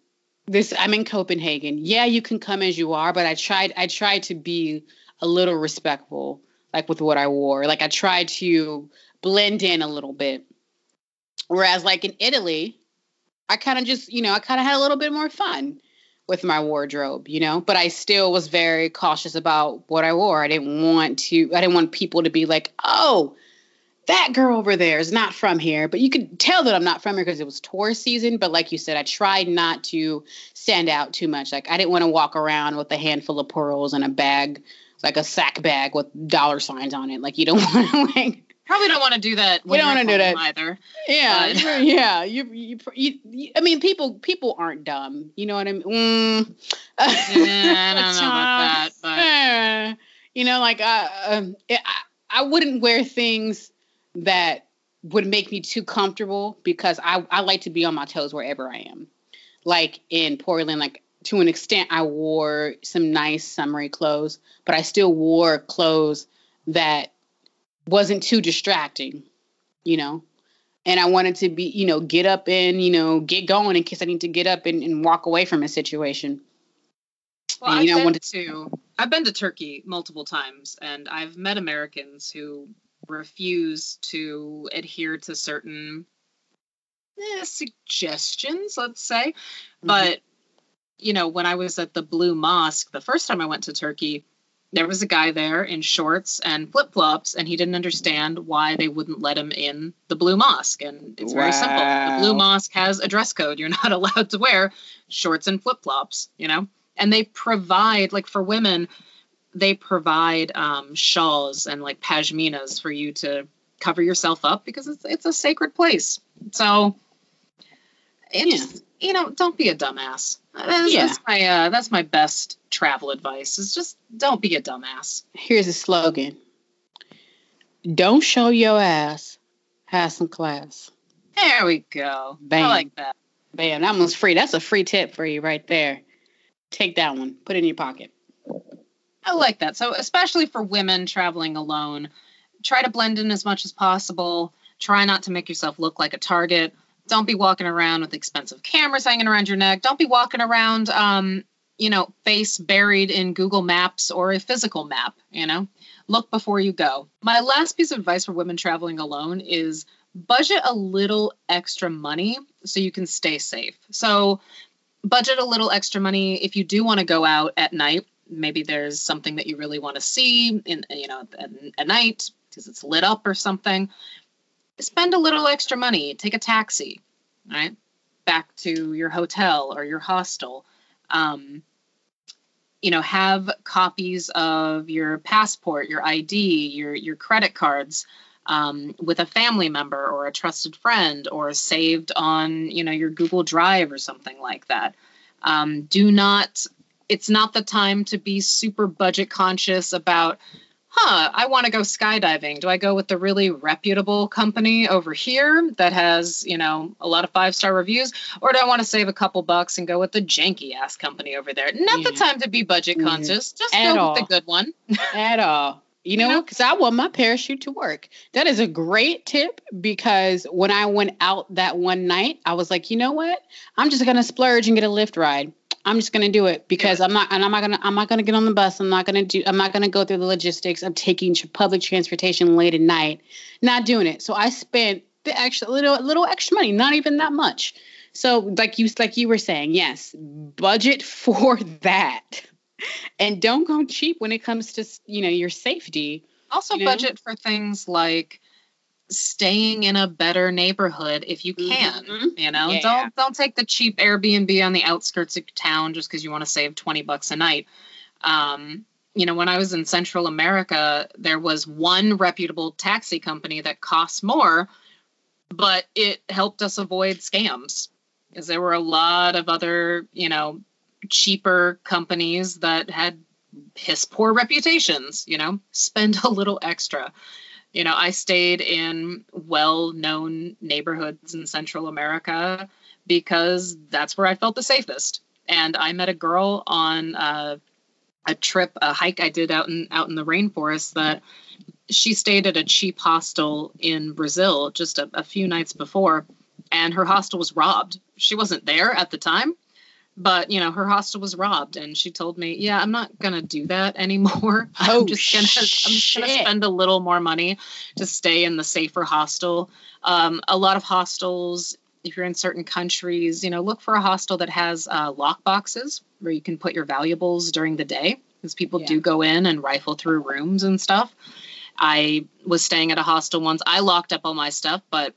this I'm in Copenhagen. Yeah, you can come as you are, but I tried I tried to be a little respectful like with what I wore. Like I tried to blend in a little bit. Whereas like in Italy, I kind of just, you know, I kind of had a little bit more fun with my wardrobe, you know, but I still was very cautious about what I wore. I didn't want to I didn't want people to be like, "Oh, that girl over there is not from here." But you could tell that I'm not from here because it was tourist season, but like you said, I tried not to stand out too much. Like I didn't want to walk around with a handful of pearls and a bag like a sack bag with dollar signs on it. Like you don't want to like. Probably don't want to do that. We don't want to do that either. Yeah, but. yeah. You, you, you, you, I mean, people, people aren't dumb. You know what I mean? Mm. Yeah, I don't know about that, but you know, like uh, um, I, I wouldn't wear things that would make me too comfortable because I, I like to be on my toes wherever I am. Like in Portland, like to an extent, I wore some nice summery clothes, but I still wore clothes that wasn't too distracting, you know. And I wanted to be, you know, get up and, you know, get going in case I need to get up and, and walk away from a situation. Well, and, I've, know, been to, I've been to Turkey multiple times and I've met Americans who refuse to adhere to certain eh, suggestions, let's say. Mm-hmm. But you know, when I was at the Blue Mosque the first time I went to Turkey, there was a guy there in shorts and flip flops, and he didn't understand why they wouldn't let him in the Blue Mosque. And it's wow. very simple the Blue Mosque has a dress code. You're not allowed to wear shorts and flip flops, you know? And they provide, like for women, they provide um, shawls and like pashminas for you to cover yourself up because it's, it's a sacred place. So it Yeah. just you know, don't be a dumbass. That's, Yeah. that's my uh, that's my best travel advice. Is just don't be a dumbass. Here's a slogan. Don't show your ass. Have some class. There we go. Bam. I like that. Bam, that one's free. That's a free tip for you right there. Take that one. Put it in your pocket. I like that. So, especially for women traveling alone, try to blend in as much as possible. Try not to make yourself look like a target. Don't be walking around with expensive cameras hanging around your neck. Don't be walking around, um, you know, face buried in Google Maps or a physical map. You know, look before you go. My last piece of advice for women traveling alone is budget a little extra money so you can stay safe. So, budget a little extra money if you do want to go out at night maybe there's something that you really want to see in you know at, at night because it's lit up or something spend a little extra money take a taxi right back to your hotel or your hostel. Um, you know have copies of your passport your id your your credit cards um, with a family member or a trusted friend or saved on you know your google drive or something like that. Um, do not it's not the time to be super budget conscious about huh i want to go skydiving do i go with the really reputable company over here that has you know a lot of five star reviews or do i want to save a couple bucks and go with the janky ass company over there not the mm-hmm. time to be budget Yeah. conscious just At go all. with the good one At all. You You know, know? because I want my parachute to work. That is a great tip because when I went out that one night, I was like, you know what? I'm just gonna splurge and get a Lyft ride. I'm just gonna do it because I'm not, and I'm not gonna, I'm not gonna get on the bus. I'm not gonna do, I'm not gonna go through the logistics of taking public transportation late at night. Not doing it. So I spent the extra little, little extra money, not even that much. So like you, like you were saying, yes, budget for that and don't go cheap when it comes to you know your safety also You know? budget for things like staying in a better neighborhood if you can Mhm. you know Yeah. don't don't take the cheap airbnb on the outskirts of town just because you want to save 20 bucks a night um, you know when i was in central america there was one reputable taxi company that cost more but it helped us avoid scams because there were a lot of other you know cheaper companies that had piss poor reputations you know spend a little extra you know i stayed in well known neighborhoods in central america because that's where i felt the safest. And i met a girl on uh, a trip a hike i did out in out in the rainforest that she stayed at a cheap hostel in brazil just a, a few nights before and her hostel was robbed. She wasn't there at the time but you know her hostel was robbed and she told me yeah i'm not gonna do that anymore. Oh, i'm just gonna i'm just gonna spend a little more money to stay in the safer hostel. Um, a lot of hostels if you're in certain countries you know look for a hostel that has uh, lock boxes where you can put your valuables during the day because people Yeah. do go in and rifle through rooms and stuff. I was staying at a hostel once. I locked up all my stuff but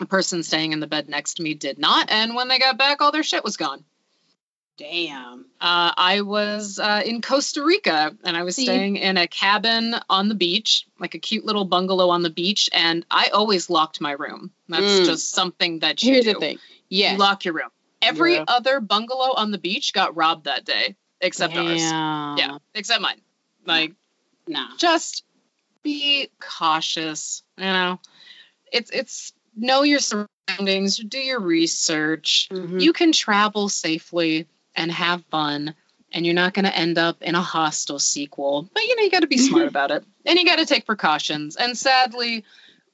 a person staying in the bed next to me did not and when they got back all their shit was gone damn uh, I was uh, in Costa Rica and I was See? staying in a cabin on the beach, like a cute little bungalow on the beach. And I always locked my room. That's Mm. just something that you here's do. the thing You lock your room. Every Yeah. other bungalow on the beach got robbed that day, except ours. Yeah, except mine. Like, nah just be cautious. You know, it's it's know your surroundings, do your research Mhm. you can travel safely and have fun and you're not going to end up in a Hostel sequel. But you know you got to be smart about it. And you got to take precautions. And sadly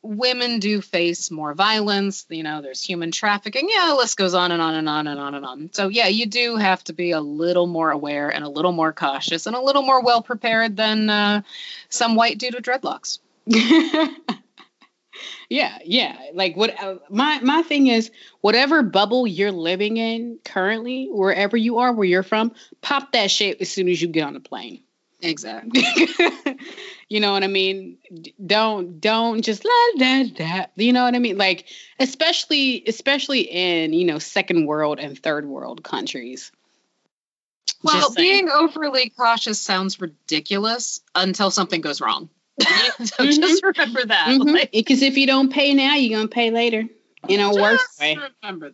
women do face more violence. You know there's human trafficking. Yeah the list goes on and on and on and on and on. So yeah you do have to be a little more aware and a little more cautious and a little more well prepared than uh, some white dude with dreadlocks yeah yeah like what uh, my my thing is whatever bubble you're living in currently wherever you are where you're from pop that shit as soon as you get on the plane exactly you know what I mean? Don't don't just la da da. You know what I mean? Like especially especially in you know second world and third world countries. well being overly cautious sounds ridiculous until something goes wrong so Mhm. just remember that like, Because if you don't pay now, you're gonna pay later in a worse way. remember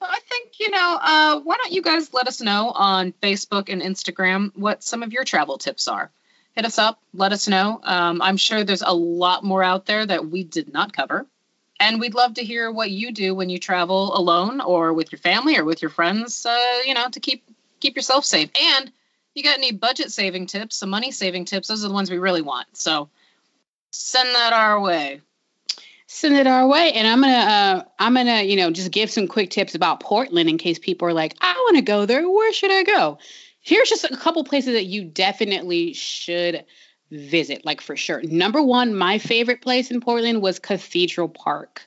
I think, you know, uh, why don't you guys let us know on Facebook and Instagram what some of your travel tips are? Hit us up, let us know. Um, I'm sure there's a lot more out there that we did not cover. And we'd love to hear what you do when you travel alone or with your family or with your friends, uh, you know, to keep keep yourself safe. And you got any budget saving tips, some money saving tips, those are the ones we really want. So send that our way. Send it our way. And i'm gonna uh, i'm gonna you know just give some quick tips about portland in case people are like i want to go there. Where should i go? Here's just a couple places that you definitely should visit like for sure. Number one my favorite place in portland was cathedral park.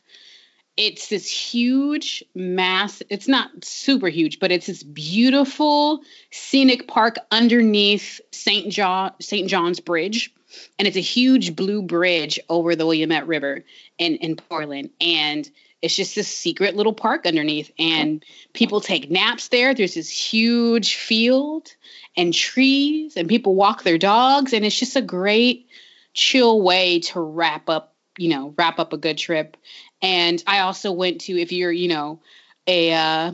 It's this huge mass it's not super huge but it's this beautiful scenic park underneath st john st john's bridge and it's a huge blue bridge over the Willamette River in in Portland, and it's just this secret little park underneath, and people take naps there. There's this huge field and trees, and people walk their dogs, and it's just a great chill way to wrap up, you know, wrap up a good trip. And I also went to if you're, you know, a uh,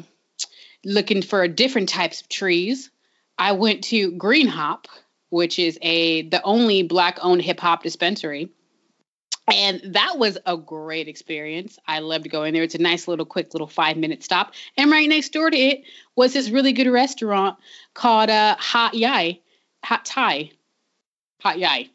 looking for different types of trees, I went to Green Hop which is a the only black owned hip hop dispensary. And that was a great experience. I loved going there. It's a nice little quick little five minute stop. And right next door to it was this really good restaurant called uh, Hot Yai, Hot Thai, Hot Yai,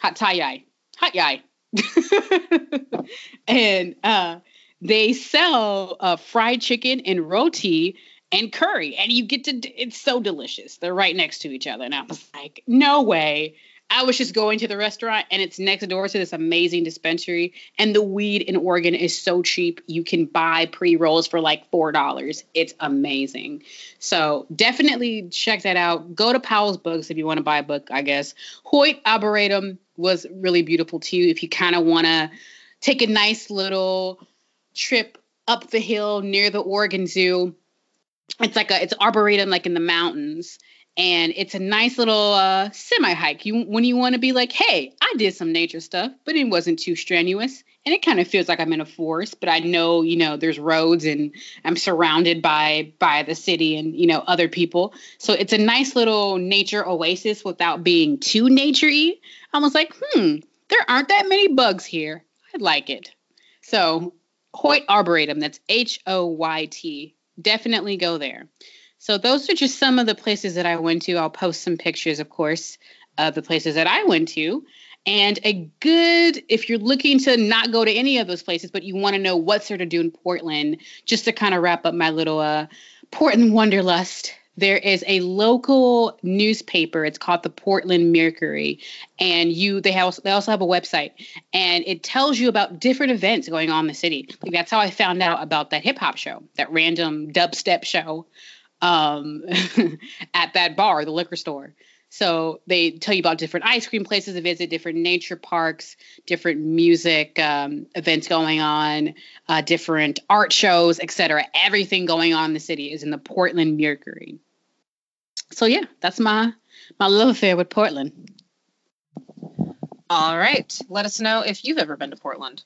Hot Thai Yai, Hot Yai. and uh, they sell uh, fried chicken and roti and curry and you get to it's so delicious. They're right next to each other and i was like no way. I was just going to the restaurant and it's next door to this amazing dispensary and the weed in oregon is so cheap you can buy pre-rolls for like four dollars. It's amazing. So definitely check that out. Go to powell's books if you want to buy a book i guess. Hoyt arboretum was really beautiful too if you kind of want to take a nice little trip up the hill near the oregon zoo it's like a it's arboretum like in the mountains and it's a nice little uh, semi hike. You when you want to be like, hey, I did some nature stuff, but it wasn't too strenuous, and it kind of feels like I'm in a forest, but I know you know there's roads and I'm surrounded by by the city and you know other people, so it's a nice little nature oasis without being too naturey. I was like, hmm, there aren't that many bugs here. I like it. So Hoyt Arboretum, that's H O Y T definitely go there. So those are just some of the places that I went to. I'll post some pictures, of course, of the places that I went to. And a good, if you're looking to not go to any of those places, but you want to know what's there to do in Portland, just to kind of wrap up my little uh, Portland Wanderlust there is a local newspaper. It's called the portland mercury. And you they have they also have a website. And it tells you about different events going on in the city. Like that's how i found out about that hip hop show that random dubstep show um, at that bar the liquor store. So they tell you about different ice cream places to visit, different nature parks, different music um, events going on, uh, different art shows, etc. Everything going on in the city is in the Portland Mercury. So yeah, that's my my love affair with Portland. All right, let us know if you've ever been to Portland.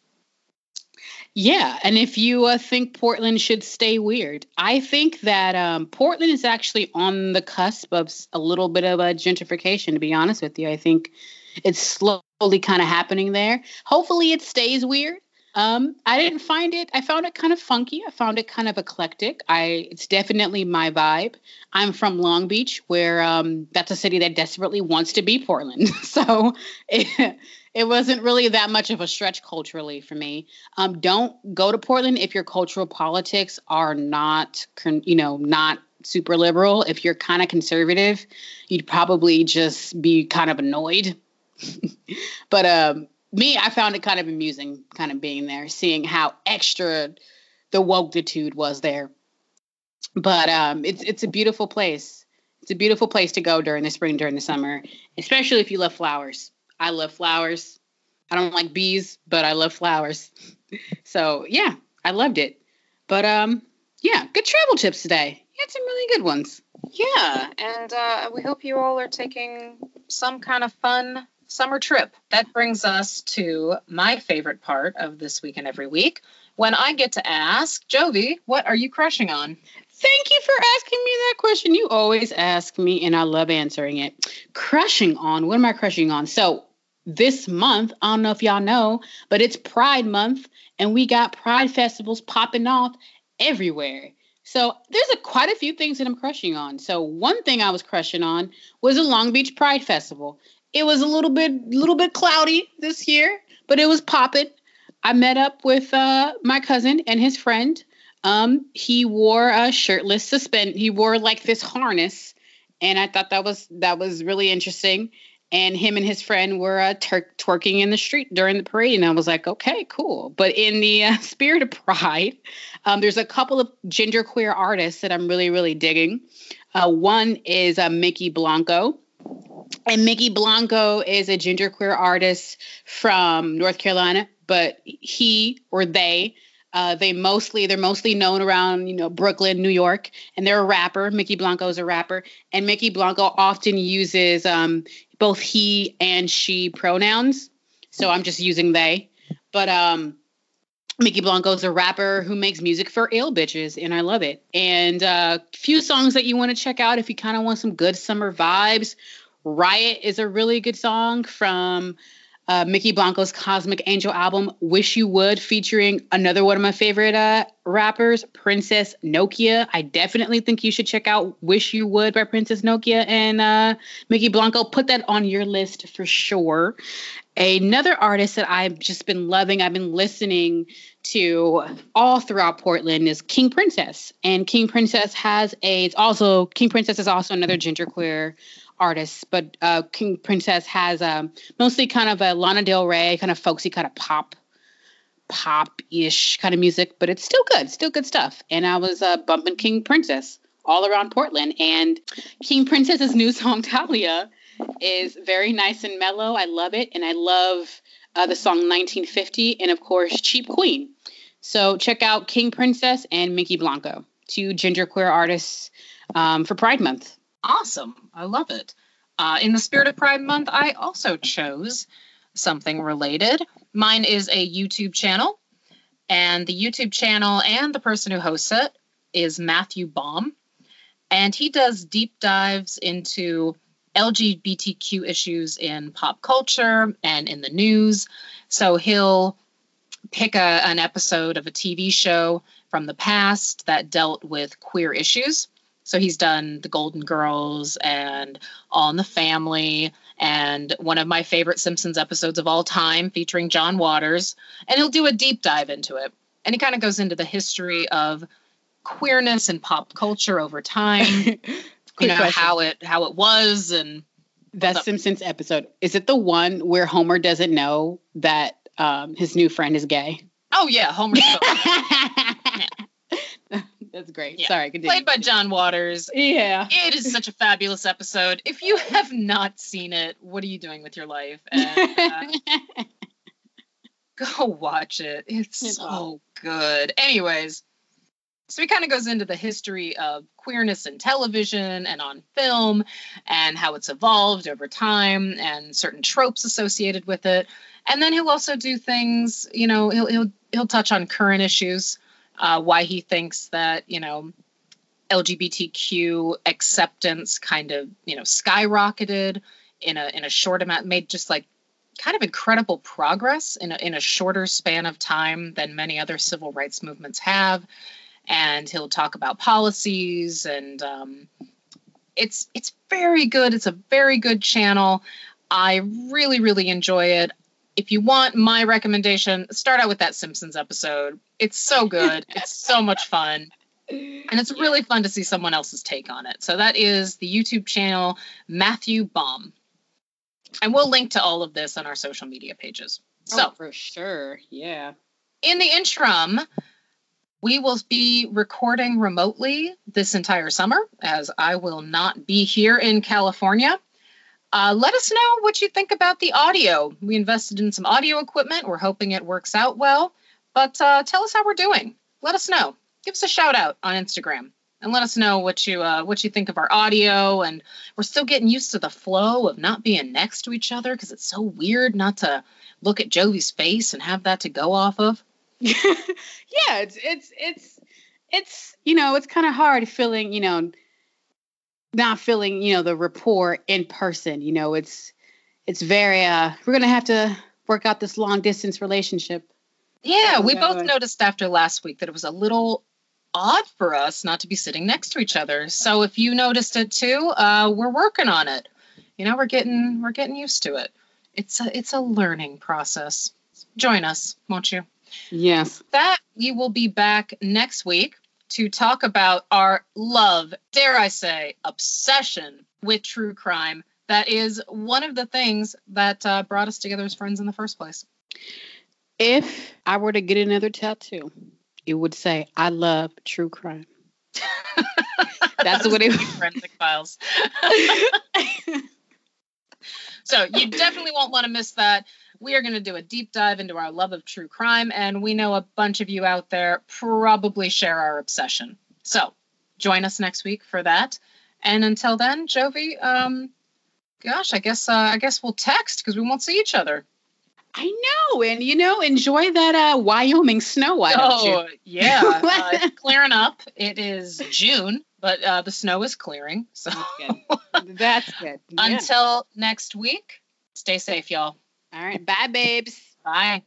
Yeah, and if you uh, think Portland should stay weird, I think that um, Portland is actually on the cusp of a little bit of a gentrification. To be honest with you, I think it's slowly kind of happening there. Hopefully, it stays weird. Um, I didn't find it. I found it kind of funky. I found it kind of eclectic. I it's definitely my vibe. I'm from Long Beach, where um, that's a city that desperately wants to be Portland. so it, it wasn't really that much of a stretch culturally for me. Um, don't go to Portland if your cultural politics are not, you know, not super liberal. If you're kind of conservative, you'd probably just be kind of annoyed. but um, me, I found it kind of amusing, kind of being there, seeing how extra the wokeitude was there. But um, it's it's a beautiful place. It's a beautiful place to go during the spring, during the summer, especially if you love flowers. I love flowers. I don't like bees, but I love flowers. so yeah, I loved it. But um, yeah, good travel tips today. You had some really good ones. Yeah, and uh, we hope you all are taking some kind of fun summer trip. That brings us to my favorite part of this week and every week, when I get to ask Jovi, what are you crushing on? Thank you for asking me that question. You always ask me, and I love answering it. Crushing on, what am I crushing on? So, this month, I don't know if y'all know, but it's Pride Month, and we got Pride festivals popping off everywhere. So there's a quite a few things that I'm crushing on. So one thing I was crushing on was the Long Beach Pride Festival. It was a little bit little bit cloudy this year, but it was popping. I met up with uh, my cousin and his friend. Um, he wore a shirtless suspend. He wore like this harness, and I thought that was that was really interesting and him and his friend were uh, twerking in the street during the parade and i was like okay cool but in the uh, spirit of pride um, there's a couple of genderqueer artists that i'm really really digging uh, one is uh, Mykki Blanco and Mykki Blanco is a genderqueer artist from north carolina but he or they uh, they mostly they're mostly known around you know Brooklyn, New York, and they're a rapper. Mykki Blanco is a rapper, and Mykki Blanco often uses um, both he and she pronouns. So I'm just using they. But um Mykki Blanco is a rapper who makes music for ill bitches, and I love it. And a uh, few songs that you want to check out if you kind of want some good summer vibes. Riot is a really good song from uh, Mykki Blanco's Cosmic Angel album, Wish You Would, featuring another one of my favorite uh, rappers, Princess Nokia. I definitely think you should check out Wish You Would by Princess Nokia and uh, Mykki Blanco. Put that on your list for sure. Another artist that I've just been loving, I've been listening to all throughout Portland is King Princess. And King Princess has a, it's also, King Princess is also another genderqueer artists, but uh, King Princess has um, mostly kind of a Lana Del Rey, kind of folksy, kind of pop, pop-ish kind of music, but it's still good, still good stuff. And I was uh, bumping King Princess all around Portland, and King Princess's new song Talia is very nice and mellow. I love it, and I love uh, the song 1950, and of course Cheap Queen. So check out King Princess and Mykki Blanco, two genderqueer artists um, for Pride Month. Awesome. I love it. Uh, in the spirit of Pride Month, I also chose something related. Mine is a YouTube channel, and the YouTube channel and the person who hosts it is Matthew Baume. And he does deep dives into LGBTQ issues in pop culture and in the news. So he'll pick a, an episode of a TV show from the past that dealt with queer issues so he's done The Golden Girls and All in the Family and one of my favorite Simpsons episodes of all time featuring John Waters. And he'll do a deep dive into it. And he kind of goes into the history of queerness and pop culture over time. you know question. how it how it was and that Simpsons episode is it the one where Homer doesn't know that um, his new friend is gay? Oh yeah, Homer's Homer. That's great. Yeah. Sorry, continue. Played by John Waters. Yeah. It is such a fabulous episode. If you have not seen it, what are you doing with your life? And, uh, go watch it. It's, it's so awesome. good. Anyways, so he kind of goes into the history of queerness in television and on film and how it's evolved over time and certain tropes associated with it. And then he'll also do things, you know, he'll he'll he'll touch on current issues uh, why he thinks that you know LGBTQ acceptance kind of you know skyrocketed in a in a short amount, made just like kind of incredible progress in a, in a shorter span of time than many other civil rights movements have. And he'll talk about policies and um, it's it's very good. It's a very good channel. I really really enjoy it if you want my recommendation, start out with that Simpsons episode. It's so good. it's so much fun. And it's really fun to see someone else's take on it. So that is the YouTube channel Matthew Baume. And we'll link to all of this on our social media pages. Oh, so oh, for sure. Yeah. In the interim, we will be recording remotely this entire summer as I will not be here in California. Uh, let us know what you think about the audio. We invested in some audio equipment. We're hoping it works out well. But uh, tell us how we're doing. Let us know. Give us a shout out on Instagram and let us know what you uh, what you think of our audio. And we're still getting used to the flow of not being next to each other because it's so weird not to look at Jovi's face and have that to go off of. yeah, it's it's it's it's you know it's kind of hard feeling you know not feeling you know the rapport in person. You know, it's it's very uh we're gonna have to work out this long distance relationship. Yeah, we both noticed after last week that it was a little odd for us not to be sitting next to each other. So if you noticed it too, uh, we're working on it. You know, we're getting we're getting used to it. It's a it's a learning process. Join us, won't you? Yes. That we will be back next week to talk about our love, dare I say, obsession with true crime. That is one of the things that uh, brought us together as friends in the first place. If I were to get another tattoo, it would say, I love true crime. That's what it would forensic files. so you definitely won't want to miss that. We are going to do a deep dive into our love of true crime, and we know a bunch of you out there probably share our obsession. So join us next week for that. And until then, Jovi, um, gosh, I guess uh, I guess we'll text because we won't see each other. I know, and you know, enjoy that uh, Wyoming snow. Why oh, yeah, uh, it's clearing up. It is June, but uh, the snow is clearing. So that's good. That's good. Yeah. Until next week, stay safe, y'all. All right, bye, babes. Bye.